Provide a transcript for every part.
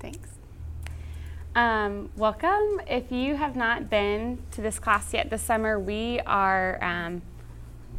Thanks. Um, welcome. If you have not been to this class yet this summer, we are. Um,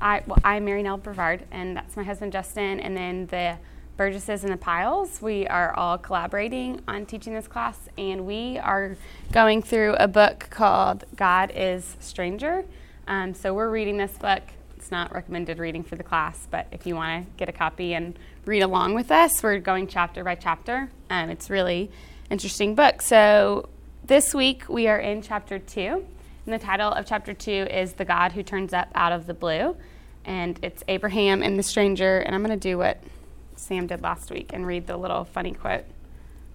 I well, I'm Mary Nell Brevard, and that's my husband Justin, and then the Burgesses and the Piles. We are all collaborating on teaching this class, and we are going through a book called God is Stranger. Um, so we're reading this book. It's not recommended reading for the class, but if you want to get a copy and read along with us, we're going chapter by chapter. Um, it's really interesting book. So this week we are in chapter two, and the title of chapter two is "The God Who Turns Up Out of the Blue," and it's Abraham and the stranger. And I'm going to do what Sam did last week and read the little funny quote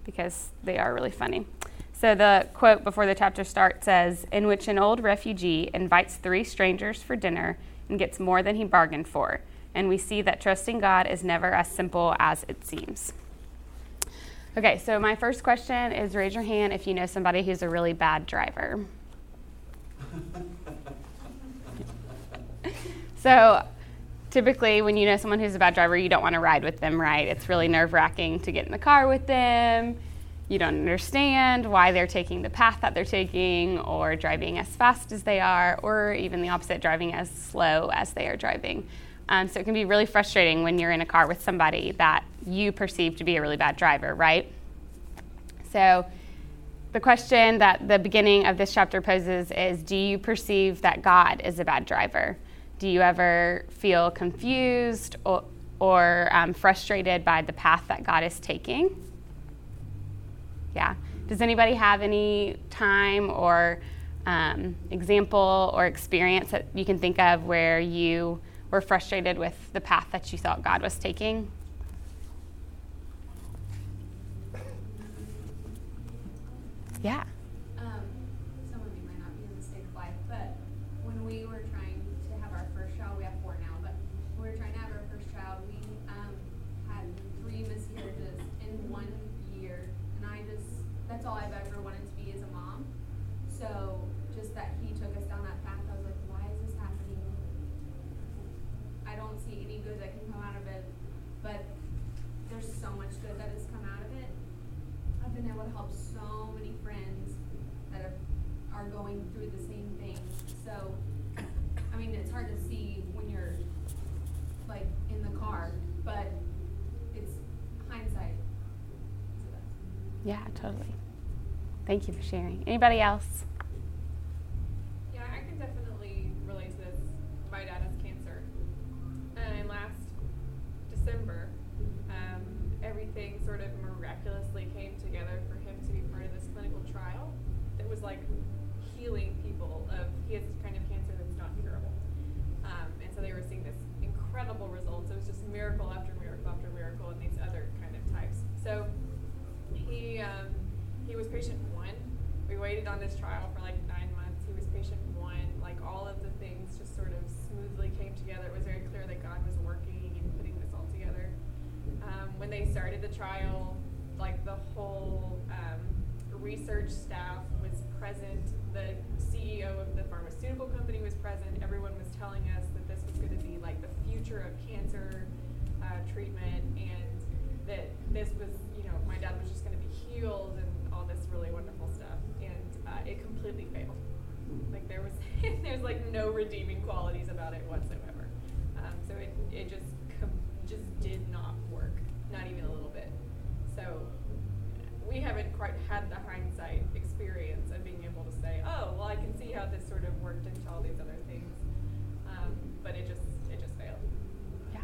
because they are really funny. So, the quote before the chapter starts says In which an old refugee invites three strangers for dinner and gets more than he bargained for. And we see that trusting God is never as simple as it seems. Okay, so my first question is raise your hand if you know somebody who's a really bad driver. so, typically when you know someone who's a bad driver, you don't want to ride with them, right? It's really nerve wracking to get in the car with them. You don't understand why they're taking the path that they're taking, or driving as fast as they are, or even the opposite, driving as slow as they are driving. Um, so it can be really frustrating when you're in a car with somebody that you perceive to be a really bad driver, right? So the question that the beginning of this chapter poses is Do you perceive that God is a bad driver? Do you ever feel confused or, or um, frustrated by the path that God is taking? Yeah. Does anybody have any time or um, example or experience that you can think of where you were frustrated with the path that you thought God was taking? Yeah. Yeah, totally. Thank you for sharing. Anybody else? Yeah, I can definitely relate to this. My dad has cancer. And last December, um, everything sort of miraculously came together for him to be part of this clinical trial that was like healing people of he has this kind of cancer that's not curable. Um, and so they were seeing this incredible results. It was just miracle after miracle after miracle in these other kind of types. So he um, he was patient one. We waited on this trial for like nine months. He was patient one. Like all of the things just sort of smoothly came together. It was very clear that God was working and putting this all together. Um, when they started the trial, like the whole um, research staff was present. The CEO of the pharmaceutical company was present. Everyone was telling us that this was going to be like the future of cancer uh, treatment and that this was, you know, my dad was just healed and all this really wonderful stuff. And uh, it completely failed. Like there was, there's like no redeeming qualities about it whatsoever. Um, so it, it just com- just did not work, not even a little bit. So we haven't quite had the hindsight experience of being able to say, oh, well, I can see how this sort of worked into all these other things. Um, but it just it just failed. Yeah.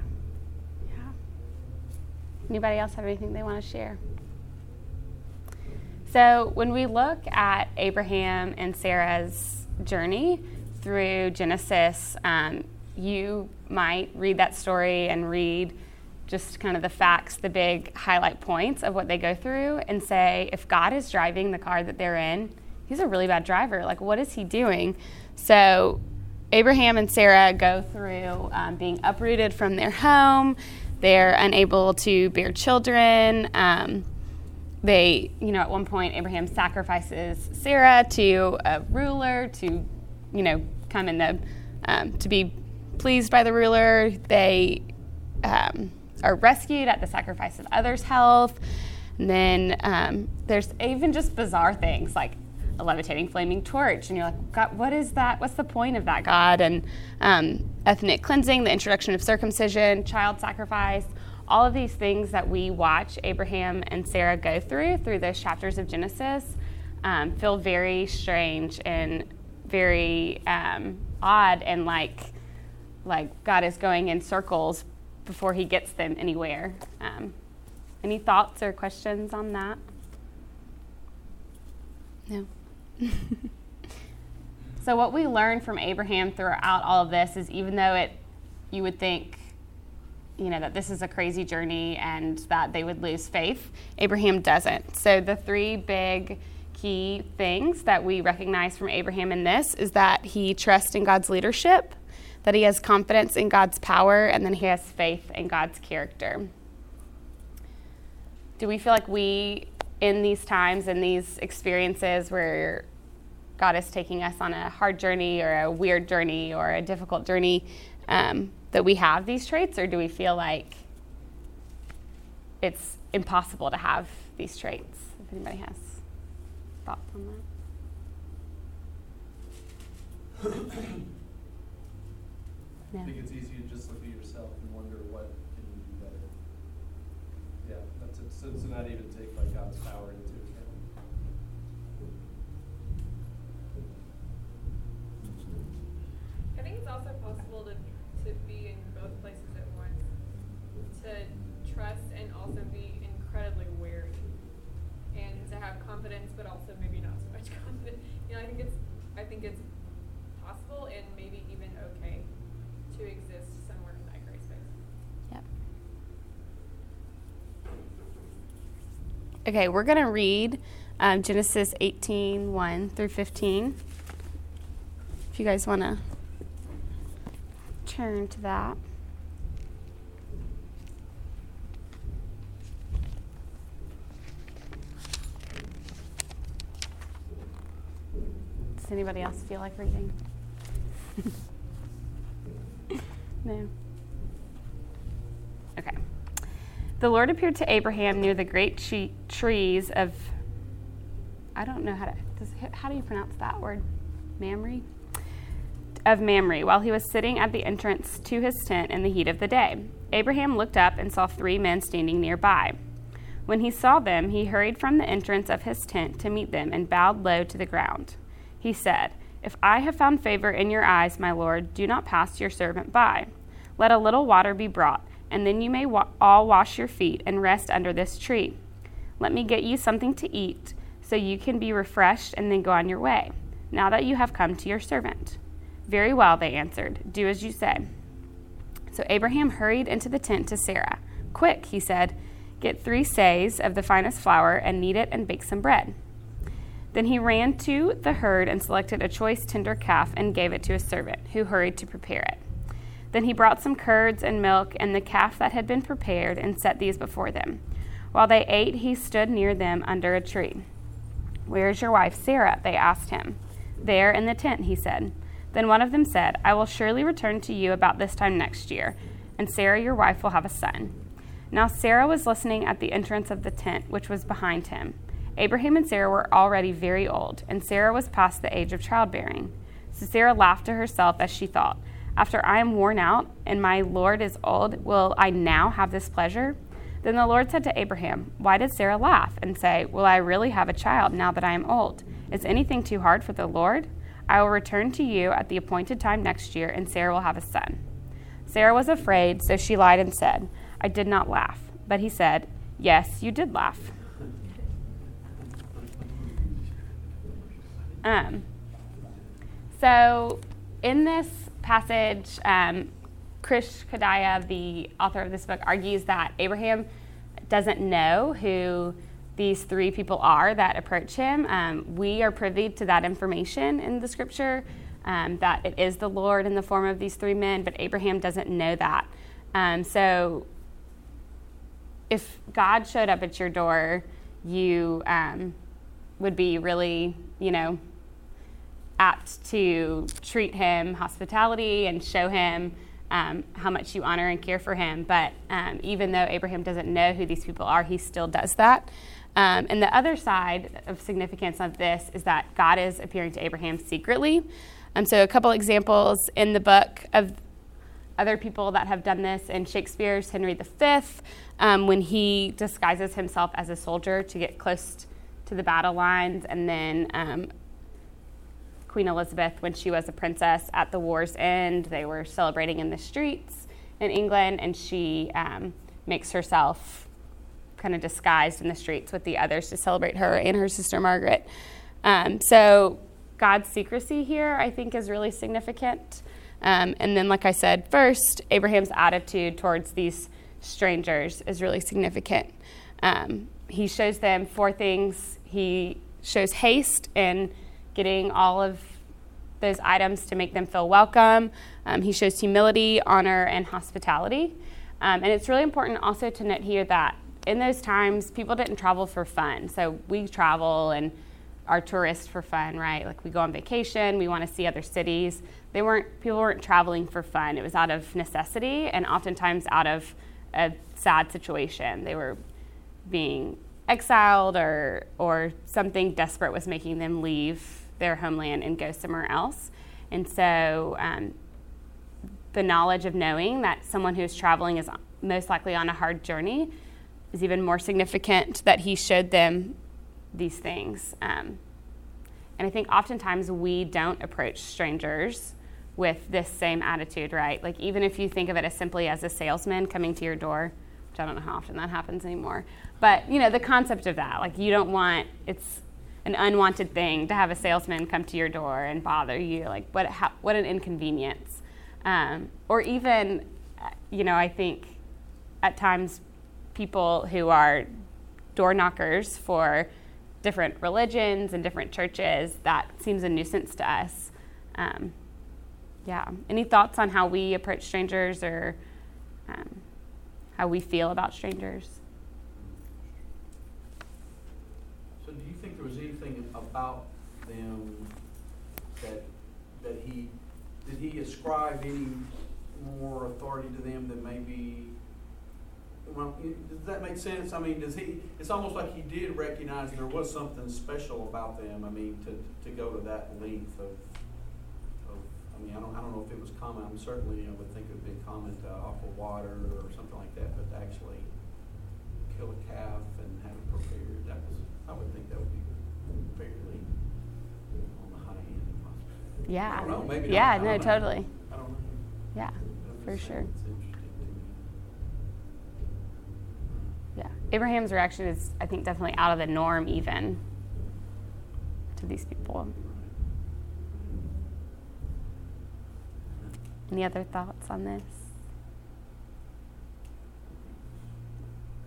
Yeah. Anybody else have anything they want to share? So, when we look at Abraham and Sarah's journey through Genesis, um, you might read that story and read just kind of the facts, the big highlight points of what they go through, and say, if God is driving the car that they're in, he's a really bad driver. Like, what is he doing? So, Abraham and Sarah go through um, being uprooted from their home. They're unable to bear children. Um, they, you know, at one point, Abraham sacrifices Sarah to a ruler to, you know, come in the, um, to be pleased by the ruler. They um, are rescued at the sacrifice of others' health. And then um, there's even just bizarre things like a levitating flaming torch, and you're like, God, what is that? What's the point of that, God? And um, ethnic cleansing, the introduction of circumcision, child sacrifice, all of these things that we watch Abraham and Sarah go through through those chapters of Genesis um, feel very strange and very um, odd and like like God is going in circles before He gets them anywhere. Um, any thoughts or questions on that? No. so what we learn from Abraham throughout all of this is even though it you would think you know that this is a crazy journey and that they would lose faith. Abraham doesn't. So the three big key things that we recognize from abraham in this is that he trusts in god's leadership that he has confidence in god's power and then he has faith in god's character. Do we feel like we in these times and these experiences where god is taking us on a hard journey or a weird journey or a difficult journey um, that we have these traits, or do we feel like it's impossible to have these traits? If anybody has thoughts on that. yeah. I think it's easy to just look at yourself and wonder what can you do better. Yeah, that's it. So, so not even take like God's power into account. I think it's also possible to to be in both places at once, to trust and also be incredibly wary, and to have confidence, but also maybe not so much confidence. You know, I think it's I think it's possible and maybe even okay to exist somewhere in that gray space. Yep. Okay, we're going to read um, Genesis 18 1 through 15. If you guys want to turn to that. Does anybody else feel like reading? no. The Lord appeared to Abraham near the great tree, trees of. I don't know how to. Does, how do you pronounce that word? Mamre? of Mamre while he was sitting at the entrance to his tent in the heat of the day. Abraham looked up and saw three men standing nearby. When he saw them, he hurried from the entrance of his tent to meet them and bowed low to the ground. He said, If I have found favor in your eyes, my lord, do not pass your servant by. Let a little water be brought, and then you may wa- all wash your feet and rest under this tree. Let me get you something to eat, so you can be refreshed and then go on your way, now that you have come to your servant. Very well, they answered. Do as you say. So Abraham hurried into the tent to Sarah. Quick, he said, get three seahs of the finest flour and knead it and bake some bread. Then he ran to the herd and selected a choice tender calf and gave it to his servant, who hurried to prepare it. Then he brought some curds and milk and the calf that had been prepared and set these before them. While they ate, he stood near them under a tree. Where is your wife, Sarah? They asked him. There in the tent, he said. Then one of them said, I will surely return to you about this time next year, and Sarah your wife will have a son. Now Sarah was listening at the entrance of the tent, which was behind him. Abraham and Sarah were already very old, and Sarah was past the age of childbearing. So Sarah laughed to herself as she thought, After I am worn out, and my Lord is old, will I now have this pleasure? Then the Lord said to Abraham, Why did Sarah laugh and say, Will I really have a child now that I am old? Is anything too hard for the Lord? I will return to you at the appointed time next year, and Sarah will have a son. Sarah was afraid, so she lied and said, I did not laugh. But he said, Yes, you did laugh. Um, so, in this passage, um, Krish Kandiah, the author of this book, argues that Abraham doesn't know who these three people are that approach him. Um, we are privy to that information in the scripture um, that it is the Lord in the form of these three men, but Abraham doesn't know that. Um, so if God showed up at your door, you um, would be really, you know, apt to treat him hospitality and show him um, how much you honor and care for him. But um, even though Abraham doesn't know who these people are, he still does that. Um, and the other side of significance of this is that God is appearing to Abraham secretly. Um, so, a couple examples in the book of other people that have done this in Shakespeare's Henry V, um, when he disguises himself as a soldier to get close to the battle lines, and then um, Queen Elizabeth, when she was a princess at the war's end, they were celebrating in the streets in England, and she um, makes herself kind of disguised in the streets with the others to celebrate her and her sister Margaret. Um, so God's secrecy here, I think, is really significant. Um, and then, like I said, first, Abraham's attitude towards these strangers is really significant. Um, he shows them four things. He shows haste in getting all of those items to make them feel welcome. Um, he shows humility, honor, and hospitality. Um, and it's really important also to note here that in those times, people didn't travel for fun. So we travel and are tourists for fun, right? Like we go on vacation, we want to see other cities. They weren't people weren't traveling for fun. It was out of necessity and oftentimes out of a sad situation. They were being exiled or or something desperate was making them leave their homeland and go somewhere else. And so um, the knowledge of knowing that someone who's traveling is most likely on a hard journey is even more significant that he showed them these things. Um, and I think oftentimes we don't approach strangers with this same attitude, right? Like, even if you think of it as simply as a salesman coming to your door, which I don't know how often that happens anymore, but you know, the concept of that, like, you don't want, it's an unwanted thing to have a salesman come to your door and bother you. Like, what, how, what an inconvenience. Um, or even, uh, you know, I think at times people who are door knockers for different religions and different churches, that seems a nuisance to us. Um, yeah. Any thoughts on how we approach strangers or um, how we feel about strangers? So, do you think there was anything about them that that he did he ascribe any more authority to them than maybe well, does that make sense? I mean, does he, it's almost like he did recognize there was something special about them, I mean, to, to go to that length of, of, I mean, I don't, I don't know if it was common, I'm certainly, I would think it would be common to offer water or something like that, but to actually kill a calf and have it prepared, that was, I would think that would be fairly on the high end possibly. Yeah. I don't know, maybe not. Yeah, I don't no, know. totally. I don't know. Yeah, I'm for sure. saying It's interesting to me. Yeah. Abraham's reaction is, I think, definitely out of the norm, even to these people. Any other thoughts on this?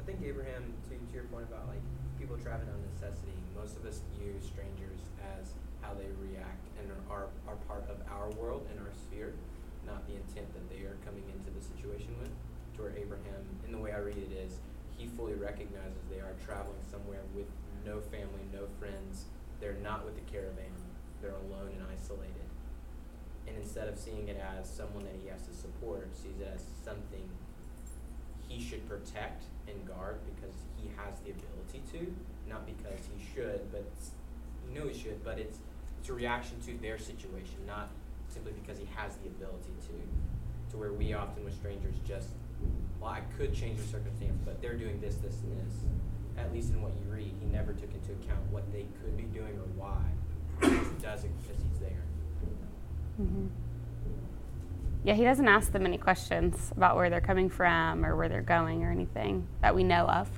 I think Abraham, to, to your point about like people traveling on necessity, most of us view strangers as how they react and are, are part of our world and our sphere, not the intent that they are coming into the situation with. To where Abraham, in the way I read it, is he fully recognizes they are traveling somewhere with no family, no friends. They're not with the caravan. They're alone and isolated. And instead of seeing it as someone that he has to support, sees it as something he should protect and guard because he has the ability to, not because he should, but he knows he should, but it's it's a reaction to their situation, not simply because he has the ability to. To where we often with strangers just, well, I could change the circumstance, but they're doing this, this, and this. At least in what you read, he never took into account what they could be doing or why. He does it because he's there. Mm-hmm. Yeah, he doesn't ask them any questions about where they're coming from or where they're going or anything that we know of.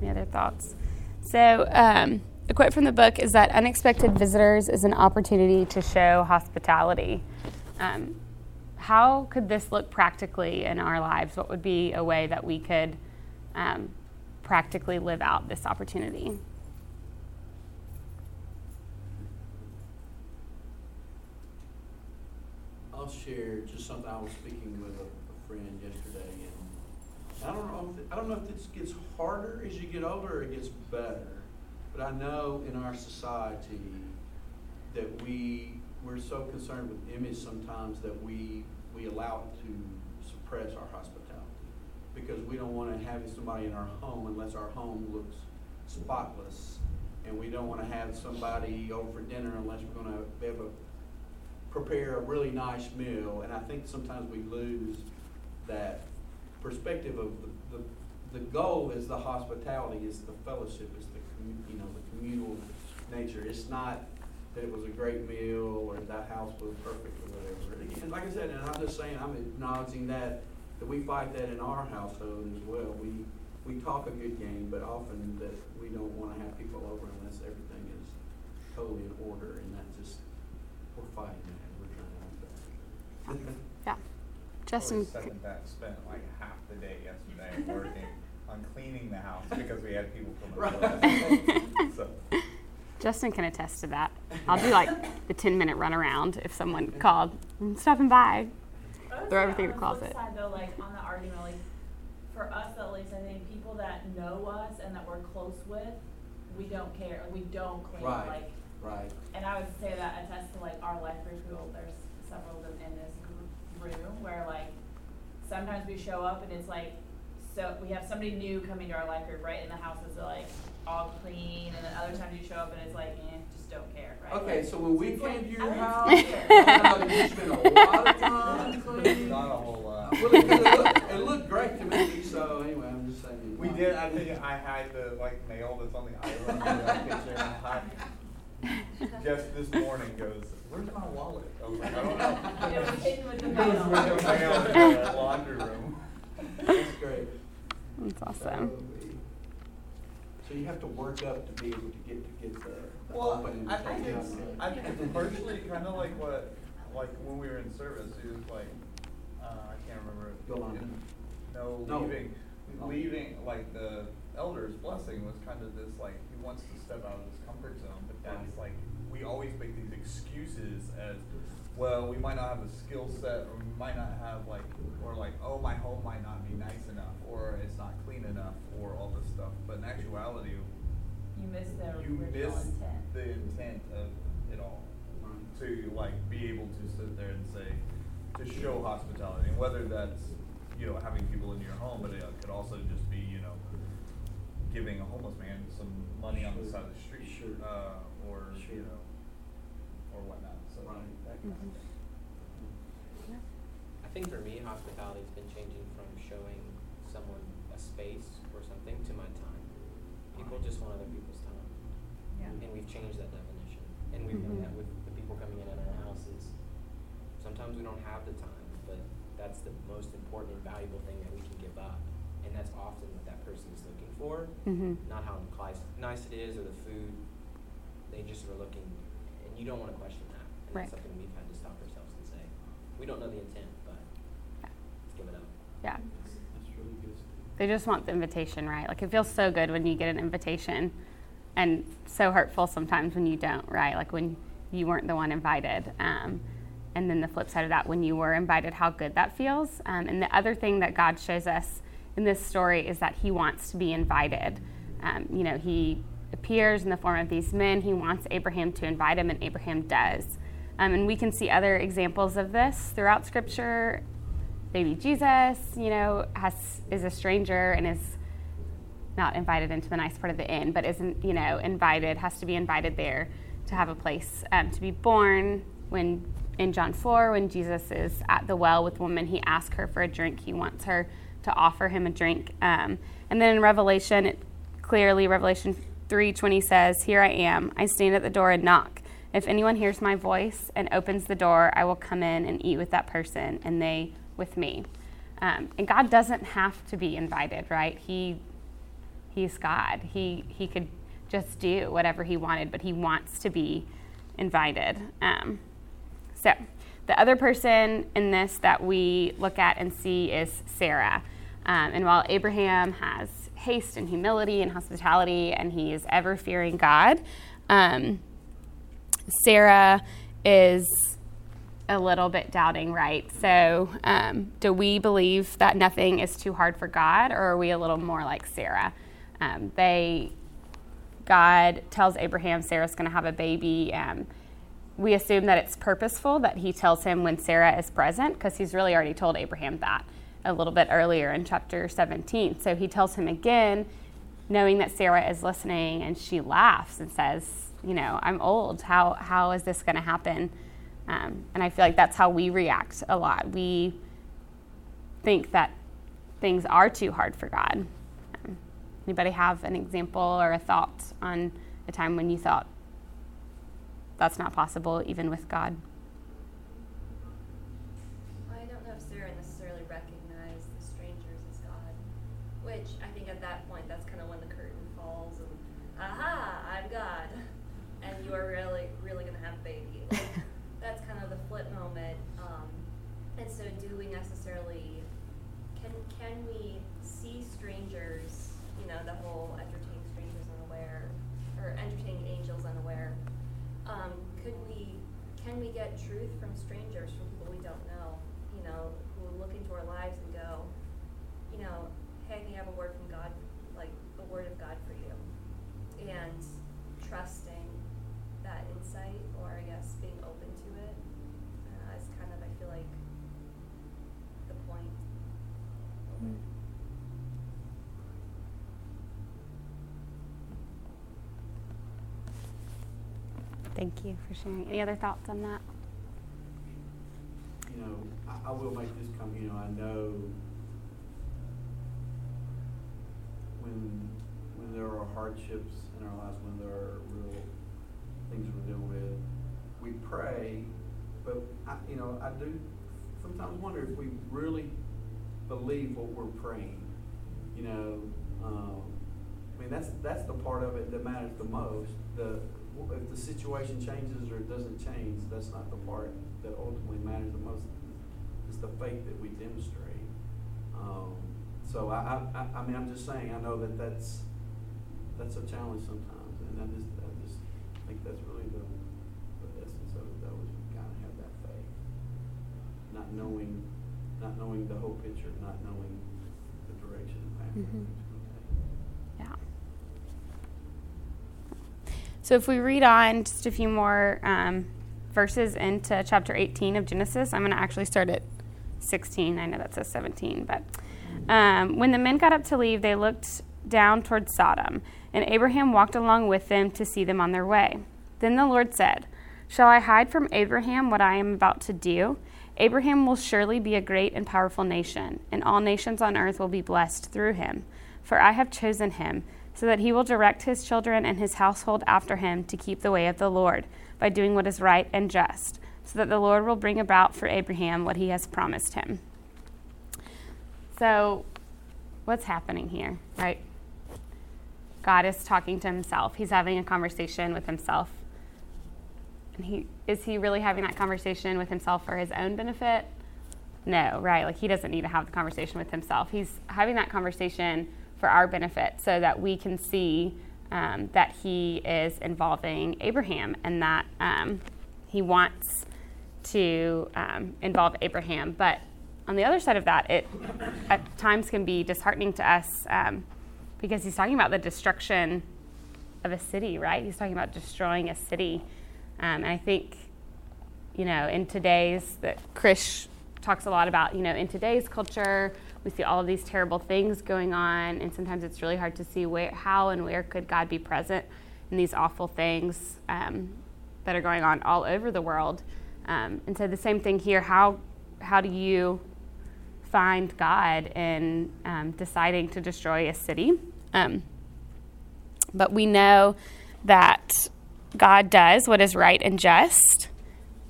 Any other thoughts? So, um, a quote from the book is that unexpected visitors is an opportunity to show hospitality. Um, how could this look practically in our lives? What would be a way that we could um, practically live out this opportunity? I'll share just something, I was speaking with a, a friend yesterday, I don't know, if, I don't know if this gets harder as you get older or it gets better, but I know in our society that we we're so concerned with image sometimes that we, we allow it to suppress our hospitality. Because we don't wanna have somebody in our home unless our home looks spotless. And we don't wanna have somebody over for dinner unless we're gonna be able to prepare a really nice meal. And I think sometimes we lose that perspective of the, the, the goal is the hospitality, is the fellowship, is the, you know, the communal nature. It's not that it was a great meal or that house was perfect or whatever. And like I said, and I'm just saying, I'm acknowledging that, that we fight that in our household as well. We, we talk a good game, but often that we don't wanna have people over unless everything is totally in order and that just, we're fighting that, we're trying to do that. Yeah. Justin. Always second that, spent like half the day yesterday working on cleaning the house because we had people come over. So, Justin can attest to that. I'll do like the 10 minute run around if someone called, "I'm stopping by. Throw everything in the closet. Side though, like on the argument, like for us at least, I think people that know us and that we're close with, we don't care. Like, we don't clean. Right. Like, Right. and I would say that attests to like our life group. Who there's several of them in this gr- room where like sometimes we show up and it's like so we have somebody new coming to our life group, right? And the house is like all clean, and then other times you show up and it's like, eh, just don't care, right? Okay, Like, so when we it's came to your house, care. I know that you spent a lot of time cleaning. not a whole lot. Well, it, it looked, it looked great to me, so anyway, I'm just saying. We did, I think I had the like nail that's on the island in that kitchen. I just this morning goes, where's my wallet? I was like, I don't know. It was hidden with the It was mail. with the mail in the laundry room. That's great. That's awesome. So you have to work up to be able to get, to get the, the Well, open I think it's. I think it's partially kind of like what, like when we were in service, it was like, uh, I can't remember. Yolanda. No, No. leaving, No. leaving, like the elder's blessing was kind of this, like, he wants to step out of his comfort zone, but that's Right. like, we always make these excuses as, well, we might not have a skill set, or we might not have like, or like, oh, my home might not be nice enough, or it's not clean enough, or all this stuff, but in actuality, You missed the you miss intent. the intent of it all To like be able to sit there and say, to show hospitality, and whether that's, you know, having people in your home, but it could also just be, you know, giving a homeless man some money on the side of the street. Sure. Uh, or, you know, or whatnot, so. Right. that kind of Mhm. thing. I think for me, hospitality's been changing from showing someone a space or something to my time. People just want other people's time. Yeah. And we've changed that definition. And we've done Mhm. that with the people coming in at our houses. Sometimes we don't have the time, but that's the most important and valuable thing that we can give up. And that's often what that person is looking for, hmm not how nice, nice it is or the food. They just are looking, and you don't want to question that. And Right. that's something we've had to stop ourselves and say, we don't know the intent, but let's give it up. Yeah. That's really good. They just want the invitation, right? Like it feels so good when you get an invitation and so hurtful sometimes when you don't, right? Like when you weren't the one invited. Um, and then the flip side of that, when you were invited, how good that feels. Um, and the other thing that God shows us in this story is that He wants to be invited. Um, you know, He appears in the form of these men. He wants Abraham to invite him, and Abraham does. Um, and we can see other examples of this throughout Scripture baby Jesus, you know, has is a stranger and is not invited into the nice part of the inn, but isn't, you know, invited, has to be invited there to have a place um, to be born. When in John 4, when Jesus is at the well with woman, he asks her for a drink. He wants her to offer him a drink. Um, and then in Revelation, it clearly, Revelation 3:20 says, "Here I am. I stand at the door and knock. If anyone hears my voice and opens the door, I will come in and eat with that person, and they with me." Um, and God doesn't have to be invited, right? He He's God. He he could just do whatever he wanted, but he wants to be invited. Um, so, the other person in this that we look at and see is Sarah. Um, and while Abraham has haste and humility and hospitality, and he is ever fearing God, um, Sarah is a little bit doubting, right? So, um, do we believe that nothing is too hard for God, or are we a little more like Sarah? Um, they, God tells Abraham Sarah's going to have a baby, um, we assume that it's purposeful that he tells him when Sarah is present because he's really already told Abraham that a little bit earlier in chapter 17. So he tells him again, knowing that Sarah is listening, and she laughs and says, You know, I'm old. How, how is this going to happen? Um, and I feel like that's how we react a lot. We think that things are too hard for God. Um, anybody have an example or a thought on a time when you thought that's not possible even with God? I don't know if Sarah necessarily recognized the strangers as God, which I think at that point that's kind of when the curtain falls and, aha, I'm God, and you are really, really gonna have a baby. Like, that's kind of the flip moment. Um, and so, do we necessarily can can we see strangers? You know, the whole entertain strangers unaware, or entertain angels unaware. Um, could we can we get truth from strangers, from people we don't know? You know, who look into our lives and go, you know, hey, we have a word from God, like a word of God for you, and trusting that insight, or I guess being open to it, uh, is kind of I feel like the point. Thank you for sharing. Any other thoughts on that? You know, I, I will make this comment, you know, I know when, when there are hardships in our lives, when there are real things we're dealing with, we pray, but I, you know, I do sometimes wonder if we really believe what we're praying. You know, um, I mean, that's, that's the part of it that matters the most. The, if the situation changes or it doesn't change, that's not the part that ultimately matters the most. It's the faith that we demonstrate. Um, so I, I, I- mean, I'm just saying, I know that that's, that's a challenge sometimes, and I just, I just think that's really the, the essence of it, though, is we gotta have that faith. Not knowing, not knowing the whole picture, not knowing the direction and path that Mhm. it's gonna take. Yeah. So if we read on just a few more um, verses into chapter 18 of Genesis, I'm going to actually start at 16. I know that says 17, but um, when the men got up to leave, they looked down toward Sodom, and Abraham walked along with them to see them on their way. Then the Lord said, Shall I hide from Abraham what I am about to do? Abraham will surely be a great and powerful nation, and all nations on earth will be blessed through him. For I have chosen him, so that he will direct his children and his household after him to keep the way of the Lord, by doing what is right and just, so that the Lord will bring about for Abraham what he has promised him. So, what's happening here, right? God is talking to himself. He's having a conversation with himself. And he is he really having that conversation with himself for his own benefit? No, right? Like he doesn't need to have the conversation with himself. He's having that conversation for our benefit so that we can see um, that he is involving Abraham and that um, he wants to um, involve Abraham. But on the other side of that, it at times can be disheartening to us um, because he's talking about the destruction of a city, right? He's talking about destroying a city. Um, and I think, you know, in today's, that Krish talks a lot about, you know, in today's culture, we see all of these terrible things going on, and sometimes it's really hard to see where, how and where could God be present in these awful things um, that are going on all over the world. Um, and so the same thing here. How how do you find God in um, deciding to destroy a city? Um, but we know that God does what is right and just,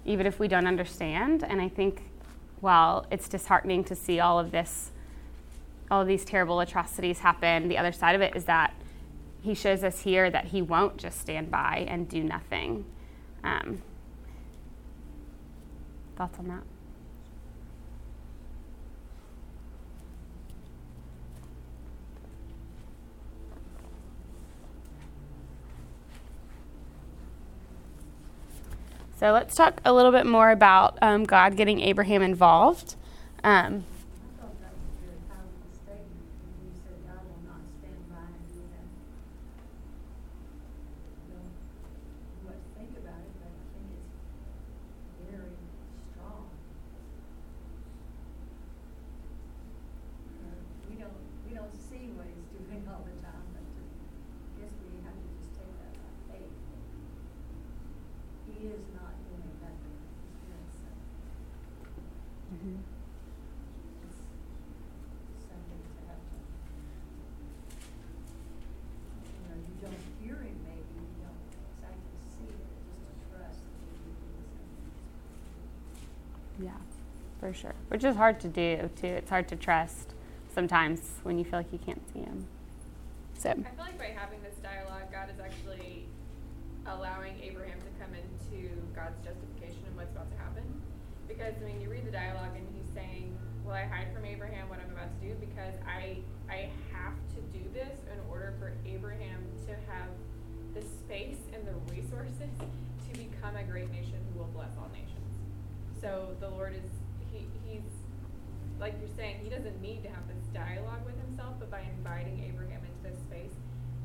even if we don't understand. And I think while it's disheartening to see all of this, all of these terrible atrocities happen, the other side of it is that he shows us here that he won't just stand by and do nothing. Um, thoughts on that? So let's talk a little bit more about um, God getting Abraham involved. Um, I thought that was a very powerful statement, when you said God will not stand by and do that. You know, what to think about it, but I think it's don't see what he's doing all the time, but I guess we have to just take that by faith. He is not doing nothing, he's doing something. Mhm. It's something to have to, you know, you don't hear him maybe, you don't exactly see it, just to trust that he will do something. Yeah, for sure. Which is hard to do too. It's hard to trust sometimes when you feel like you can't see him. So, I feel like by having this dialogue, God is actually allowing Abraham to come into God's justification of what's about to happen. Because I mean, you read the dialogue and he's saying, "Will I hide from Abraham what I'm about to do? Because I I have to do this in order for Abraham to have the space and the resources to become a great nation who will bless all nations." So the Lord is he he's like you're saying, he doesn't need to have this dialogue with himself, but by inviting Abraham into this space,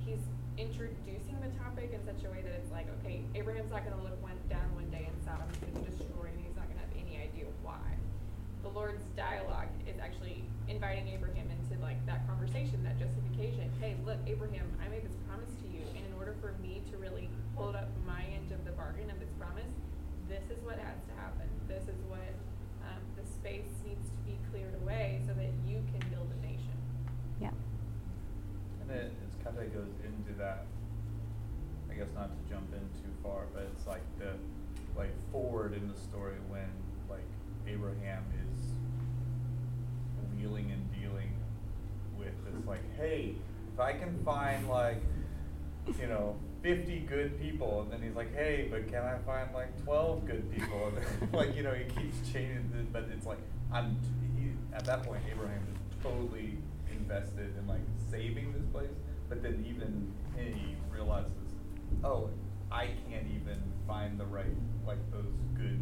he's introducing the topic in such a way that it's like, okay, Abraham's not going to look one, down one day and Sodom's going to be destroyed, and he's not going to have any idea why. The Lord's dialogue is actually inviting Abraham into like that conversation, that justification. Hey, look, Abraham, I made this promise to you, and in order for me to really hold up my end of the bargain of this promise, this is what has to happen. This is what space needs to be cleared away so that you can build a nation. yeah. And then it's kind of goes into that. I guess not to jump in too far, but it's like the like forward in the story when like Abraham is wheeling and dealing with this like, hey, if I can find like you know, 50 good people, and then he's like, hey, but can I find like 12 good people? And then, like, you know, he keeps changing, but it's like, I'm, he, at that point, Abraham is totally invested in like saving this place, but then even he realizes, oh, I can't even find the right, like, those good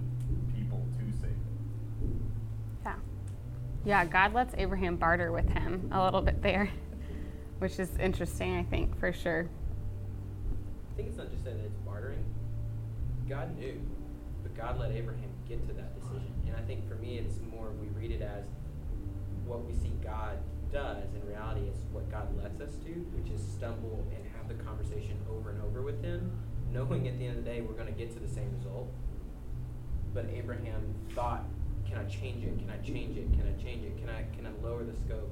people to save it. Yeah. Yeah, God lets Abraham barter with him a little bit there, which is interesting, I think, for sure. I think it's not just that it's bartering. God knew, but God let Abraham get to that decision. And I think for me, it's more we read it as what we see God does. In reality, it's what God lets us do, which is stumble and have the conversation over and over with Him, knowing at the end of the day we're going to get to the same result. But Abraham thought, "Can I change it? Can I change it? Can I change it? Can I can I lower the scope?"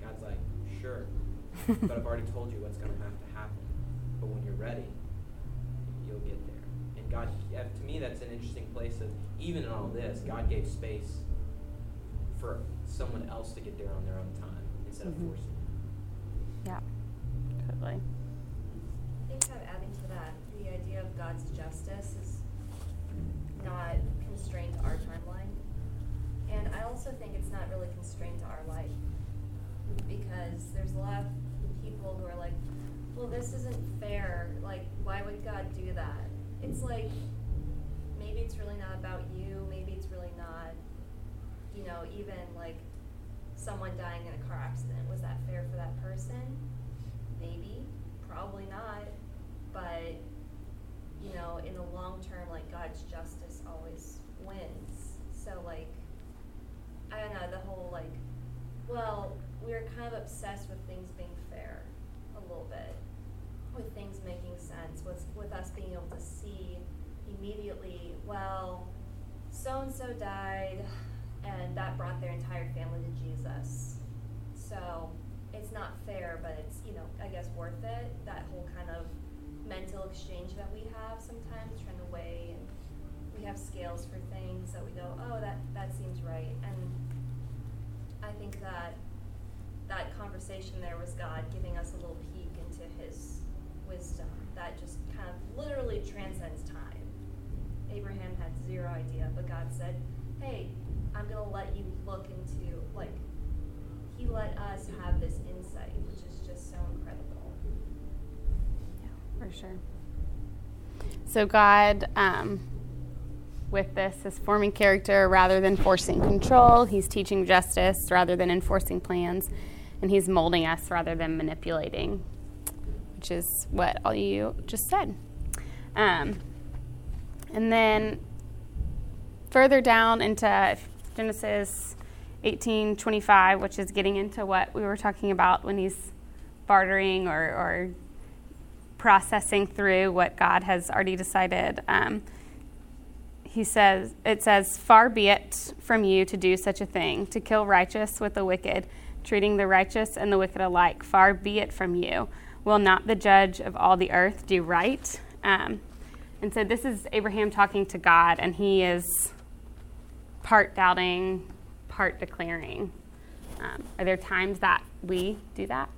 God's like, "Sure, but I've already told you what's going to have to happen." But when you're ready, you'll get there. And God, to me, that's an interesting place of even in all this, God gave space for someone else to get there on their own time instead Mhm. of forcing. it. Yeah, totally. I think kind of adding to that, the idea of God's justice is not constrained to our timeline. And I also think it's not really constrained to our life. Because there's a lot of people who are like, well, this isn't fair. Like, why would God do that? It's like, maybe it's really not about you. Maybe it's really not, you know, even like someone dying in a car accident. Was that fair for that person? Maybe. Probably not. But, you know, in the long term, like, God's justice always wins. So, like, I don't know, the whole, like, well, we're kind of obsessed with things being fair a little bit, with things making sense, with, with us being able to see immediately, well, so and so died, and that brought their entire family to Jesus. So it's not fair, but it's, you know, I guess worth it. That whole kind of mental exchange that we have sometimes, trying to weigh, and we have scales for things that we go, oh, that, that seems right. And I think that that conversation there was God giving us a little peek into his wisdom that just kind of literally transcends time. Abraham had zero idea, but God said, Hey, I'm going to let you look into, like, he let us have this insight, which is just so incredible. Yeah, for sure. So God, um, with this, is forming character rather than forcing control. He's teaching justice rather than enforcing plans, and he's molding us rather than manipulating, which is what all you just said. Um, and then further down into Genesis 1825, which is getting into what we were talking about when he's bartering or, or processing through what God has already decided. Um, he says, it says, Far be it from you to do such a thing, to kill righteous with the wicked, treating the righteous and the wicked alike. Far be it from you. Will not the judge of all the earth do right? Um, and so this is Abraham talking to God, and he is part doubting, part declaring. Um, are there times that we do that?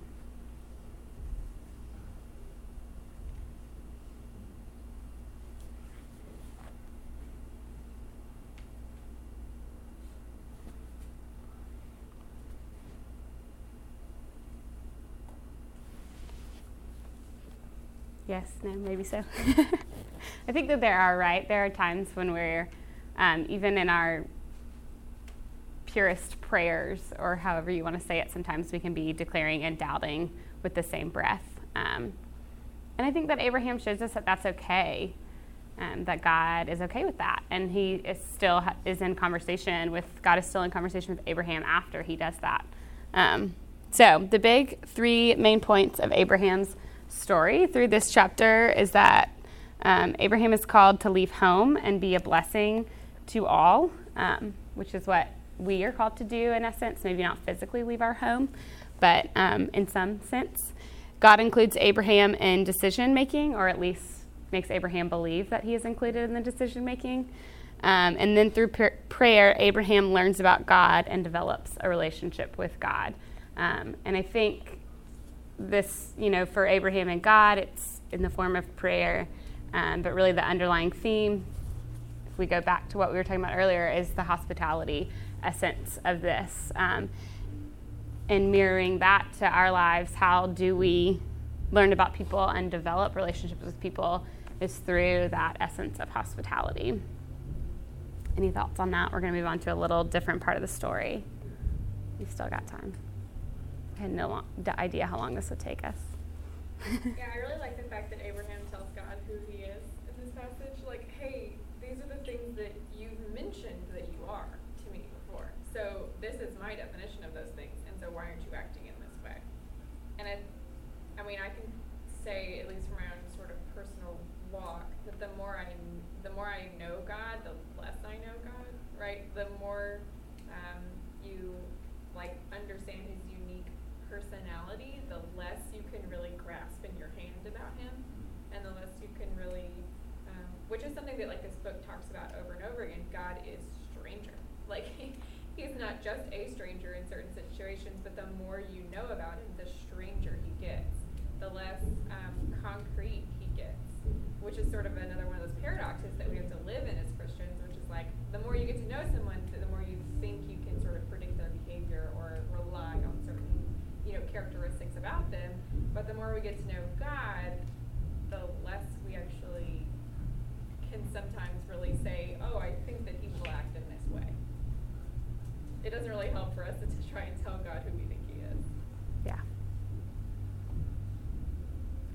Yes, no, maybe so. I think that there are, right? There are times when we're, um, even in our purest prayers, or however you want to say it, sometimes we can be declaring and doubting with the same breath. Um, and I think that Abraham shows us that that's okay, um, that God is okay with that. And he is still ha- is in conversation with, God is still in conversation with Abraham after he does that. Um, so, the big three main points of Abraham's story through this chapter is that um, Abraham is called to leave home and be a blessing to all, um, which is what we are called to do in essence. Maybe not physically leave our home, but um, in some sense. God includes Abraham in decision making, or at least makes Abraham believe that he is included in the decision making. Um, and then through pr- prayer, Abraham learns about God and develops a relationship with God. Um, and I think this, you know, for Abraham and God, it's in the form of prayer. Um, but really, the underlying theme, if we go back to what we were talking about earlier, is the hospitality essence of this. Um, and mirroring that to our lives, how do we learn about people and develop relationships with people is through that essence of hospitality. Any thoughts on that? We're going to move on to a little different part of the story. We still got time. Had no idea how long this would take us. yeah, I really like the fact that Abraham tells God who he is in this passage. Like, hey, these are the things that you've mentioned that you are to me before. So this is my definition of those things, and so why aren't you acting in this way? And I, I mean, I can say at least from my own sort of personal walk that the more I, the more I know God, the less I know God. Right? The more um, you like understand His unique personality, the less you can really grasp in your hand about him, and the less you can really, um, which is something that like this book talks about over and over again. God is stranger. Like he, he's not just a stranger in certain situations, but the more you know about him, the stranger he gets, the less um, concrete he gets. Which is sort of another one of those paradoxes that we have to live in as Christians, which is like the more you get to know someone, the more you think you can sort of predict their behavior or rely on certain you know characteristics about them but the more we get to know god the less we actually can sometimes really say oh i think that he will act in this way it doesn't really help for us to, try and tell god who we think he is. Yeah.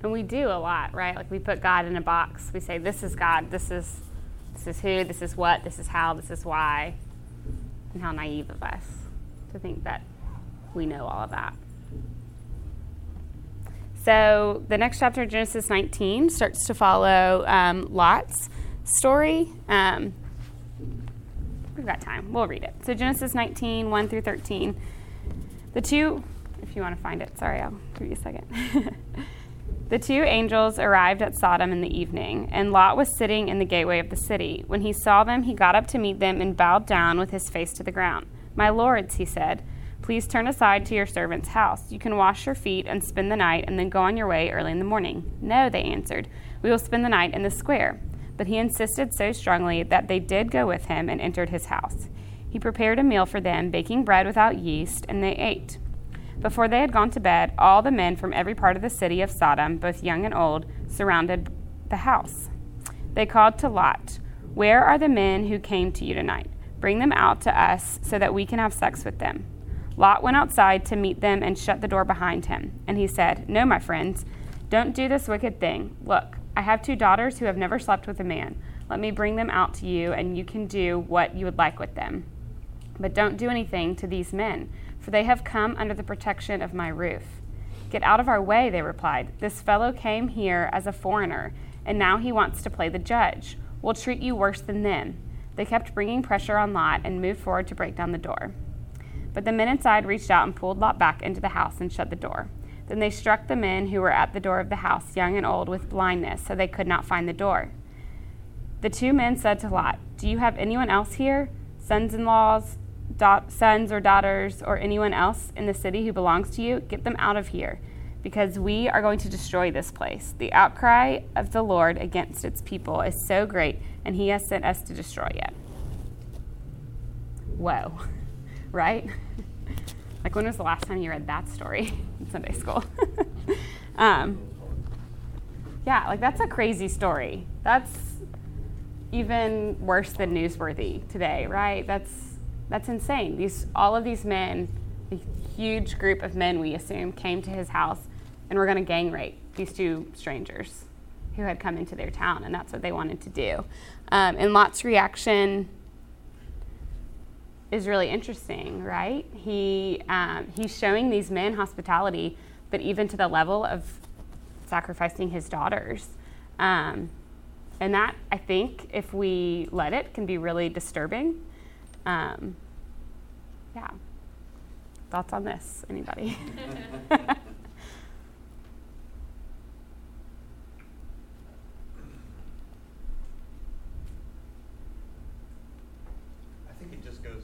And we do a lot right? Like we put god in a box. We say this is god. This is this is who. This is what. This is how. This is why. And how naive of us to think that we know all of that. So the next chapter, Genesis 19, starts to follow um, Lot's story. Um, we've got time. We'll read it. So Genesis 19, 1 through 13. The two, if you want to find it, sorry, I'll give you a second. the two angels arrived at Sodom in the evening, and Lot was sitting in the gateway of the city. When he saw them, he got up to meet them and bowed down with his face to the ground. My lords, he said, Please turn aside to your servant's house. You can wash your feet and spend the night, and then go on your way early in the morning. No, they answered. We will spend the night in the square. But he insisted so strongly that they did go with him and entered his house. He prepared a meal for them, baking bread without yeast, and they ate. Before they had gone to bed, all the men from every part of the city of Sodom, both young and old, surrounded the house. They called to Lot, Where are the men who came to you tonight? Bring them out to us so that we can have sex with them. Lot went outside to meet them and shut the door behind him. And he said, No, my friends, don't do this wicked thing. Look, I have two daughters who have never slept with a man. Let me bring them out to you, and you can do what you would like with them. But don't do anything to these men, for they have come under the protection of my roof. Get out of our way, they replied. This fellow came here as a foreigner, and now he wants to play the judge. We'll treat you worse than them. They kept bringing pressure on Lot and moved forward to break down the door. But the men inside reached out and pulled Lot back into the house and shut the door. Then they struck the men who were at the door of the house, young and old, with blindness, so they could not find the door. The two men said to Lot, Do you have anyone else here? Sons in laws, da- sons or daughters, or anyone else in the city who belongs to you? Get them out of here, because we are going to destroy this place. The outcry of the Lord against its people is so great, and he has sent us to destroy it. Whoa, right? Like, when was the last time you read that story Sunday school? um, yeah, like, that's a crazy story. That's even worse than newsworthy today, right? That's, that's insane. These, all of these men, a huge group of men, we assume, came to his house and were going to gang rape these two strangers who had come into their town, and that's what they wanted to do. Um, and Lot's reaction is really interesting, right? He um, he's showing these men hospitality, but even to the level of sacrificing his daughters. Um, and that I think, if we let it, can be really disturbing. Um, yeah. Thoughts on this? Anybody? I think it just goes,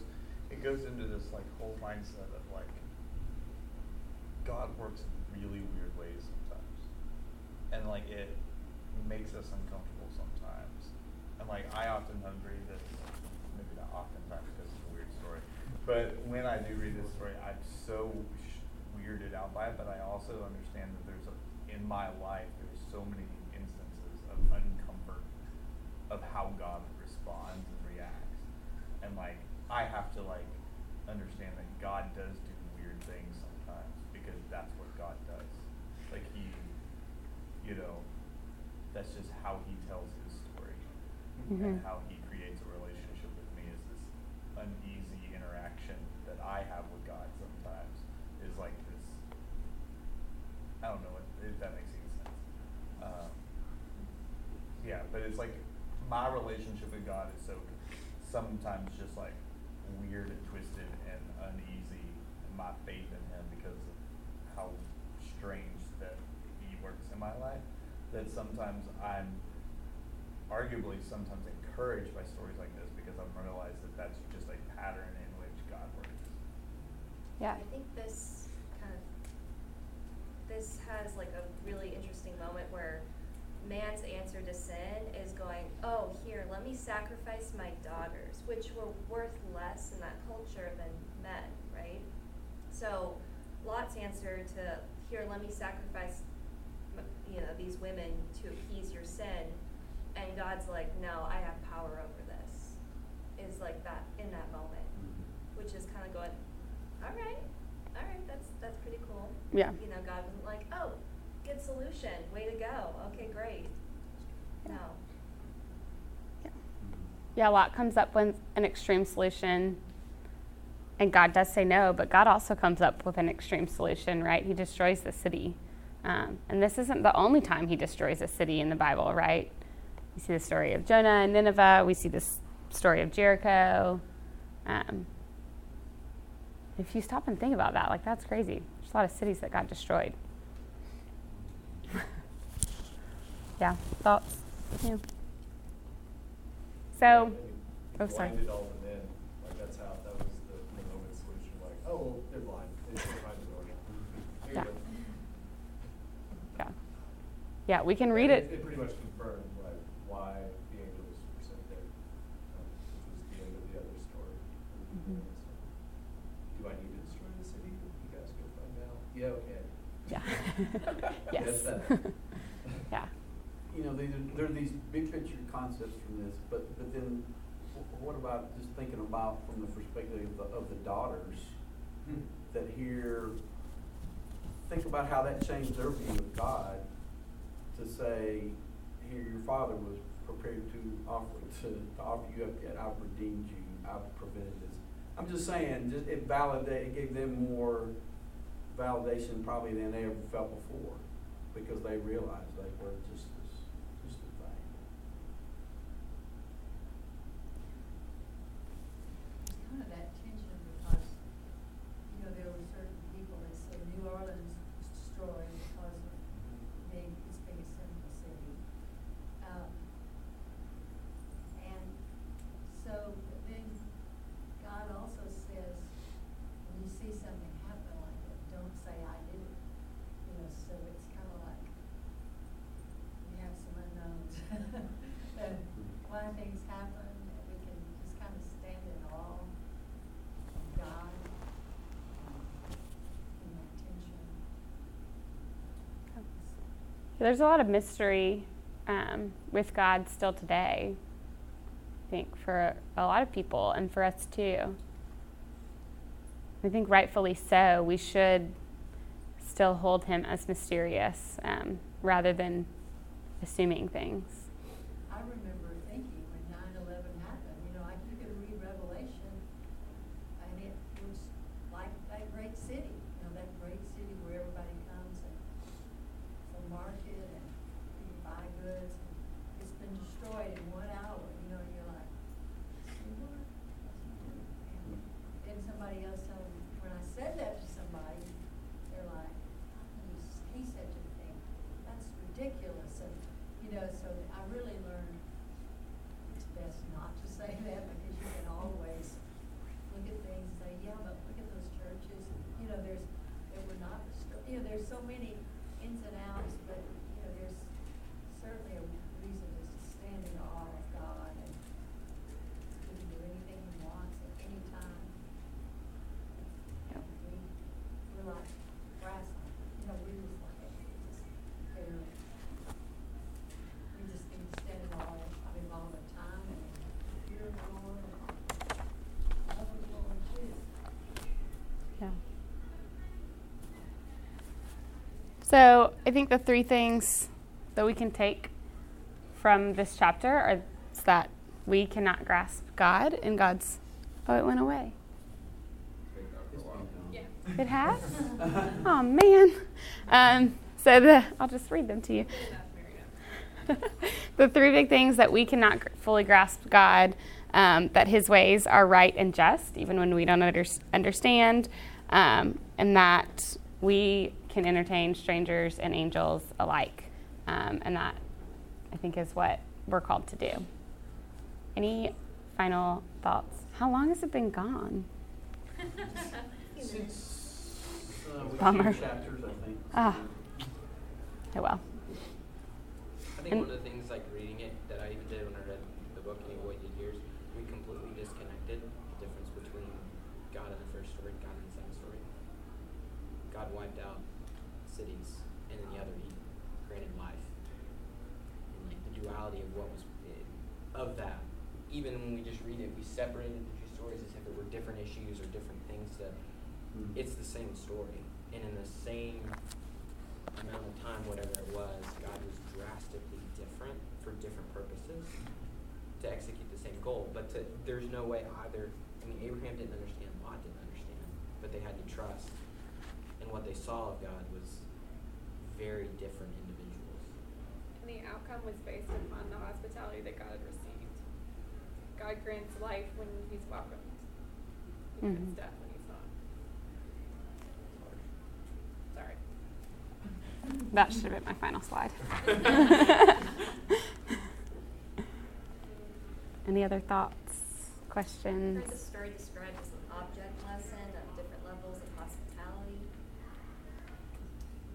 it goes into this like whole mindset of like, God works in really weird ways sometimes, and like it makes us uncomfortable sometimes, and like I often don't read this, maybe not oftentimes because it's a weird story, but when I do read this story, I'm so weirded out by it, but I also understand that there's a, in my life there's so many instances of uncomfort of how God responds and reacts. And like I have to like understand that God does do weird things sometimes because that's what God does. Like he you know, that's just how he tells his story. And how he creates a relationship with me is this uneasy interaction that I have with God sometimes is like this I don't know if, if that makes any sense. Um, yeah, but it's like my relationship with God is so sometimes just like weird and twisted and uneasy in my faith in Him because of how strange that He works in my life. That sometimes I'm arguably sometimes encouraged by stories like this because I've realized that that's just a pattern in which God works. yeah. I think this kind of this has like a really interesting moment where man's answer to sin is going, "Oh, here, let me sacrifice my daughters," which were worth less in that culture than men, right? So, Lot's answer to, "Here, let me sacrifice you know, these women to appease your sin." And God's like, "No, I have power over this." Is like that in that moment which is kind of going, all right, all right, that's that's pretty cool. Yeah. You know, God wasn't like, oh, good solution, way to go, okay, great. No. Yeah, a Lot comes up with an extreme solution, and God does say no, but God also comes up with an extreme solution, right? He destroys the city. Um, and this isn't the only time he destroys a city in the Bible, right? We see the story of Jonah and Nineveh, we see this story of Jericho. Um, if you stop and think about that, like that's crazy. There's a lot of cities that got destroyed. yeah, thoughts? Yeah. So, oh, sorry. Blinded all the men, like that's how, that was the, the moment solution, like, oh, well, they're blind, they can't find the door now. Here you Yeah. Yeah. We can read it. It pretty much confirmed, like, why the angels were sent there, um, which was the end of the other story. Mhm. Do I need to destroy the city? You guys go find out. Yeah, okay. Yeah. Yes, yes. yeah. you know, these are, there are these big picture concepts from this, but, but then what about just thinking about from the perspective of the, of the daughters Hmm. that here, think about how that changed their view of God to say, here, your father was prepared to offer, to, to offer you up yet, I've redeemed you, I've prevented this, I'm just saying, just it validate, it gave them more validation probably than they ever felt before, because they realized they were just a thing. It's kind of that tension because, you know, there were certain people that said New Orleans was destroyed because of being, its being a sinful city. Um, and so, but then God also says, when you see something happen like that, don't say I did it. You know, so it's kind of like, we have some unknowns. And why things happen, and we can just kind of stand in awe of God in that tension. There's a lot of mystery um, with God still today, I think, for a lot of people and for us too. I think rightfully so. We should still hold him as mysterious um, rather than assuming things. I remember thinking when nine eleven happened, you know, like you could read Revelation, and it was like that great city, you know, that great city where everybody comes and for market and you can buy goods, and it's been destroyed in one hour, you know, and you're like, "See what?" And then somebody else told me, when I said that to somebody, they're like, "How can you say such a thing? That's ridiculous, and, you know, so I really learned it's best not to say that because you can always look at things and say, yeah, but look at those churches, you know, there's, they were not, destroyed. you know, there's so many ins and outs, but, you know, there's certainly a reason to stand in awe of God and he can do anything he wants at any time. Yep. We, we're like grasshoppers, you know, we're just like, just barely. We just need to stand in awe of him all the time and fear of the Lord and love the Lord too. Yeah. So I think the three things that we can take from this chapter are that we cannot grasp God and God's. Oh, it went away. It has? oh, man. Um, so the, I'll just read them to you. Good enough, Mary. the three big things that we cannot gr- fully grasp God, um, that His ways are right and just, even when we don't under- understand, um, and that we can entertain strangers and angels alike. Um, and that, I think, is what we're called to do. Any final thoughts? How long has it been gone? Since, uh, Bummer. chapters, I think. Ah. Oh, well. I think And- one of the things like reading it that I even did when I read the book and what you years, we completely disconnected the difference between God in the first story and God in the second story. God wiped out cities, and then the other he created life. And like the duality of what was eh, of that. Even when we just read it, we separated the two stories as if it were different issues or different things that Mm. it's the same story. And in the same amount of time, whatever it was, God was drastically different for different purposes to execute the same goal. But to, there's no way either. I mean, Abraham didn't understand, Lot didn't understand, but they had to trust. And what they saw of God was very different individuals. And the outcome was based upon the hospitality that God had received. God grants life when he's welcomed. He grants Mhm. death when he's not. Sorry. That should have been my final slide. Any other thoughts, questions? Heard the story described as an object lesson of different levels of hospitality.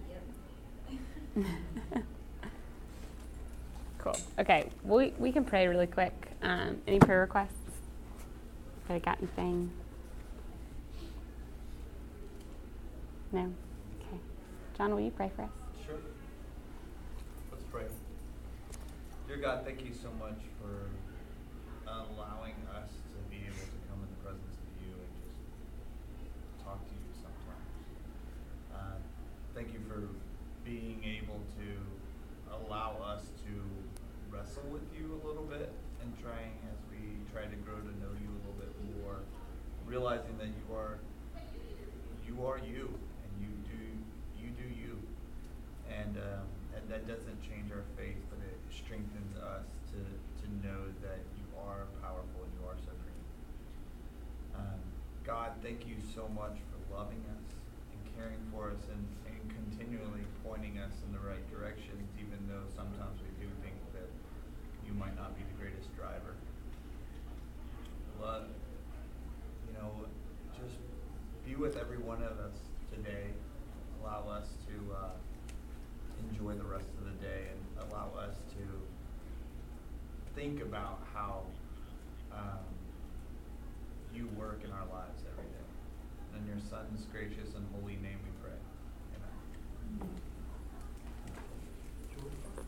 Yep. Cool. Okay, we, we can pray really quick. Um, any prayer requests? Have I got anything? No? Okay. John, will you pray for us? Sure. Let's pray. Dear God, thank you so much for allowing us to be able to come in the presence of you and just talk to you sometimes. Uh, thank you for being able to allow us realizing about how um, you work in our lives every day. In your Son's gracious and holy name, we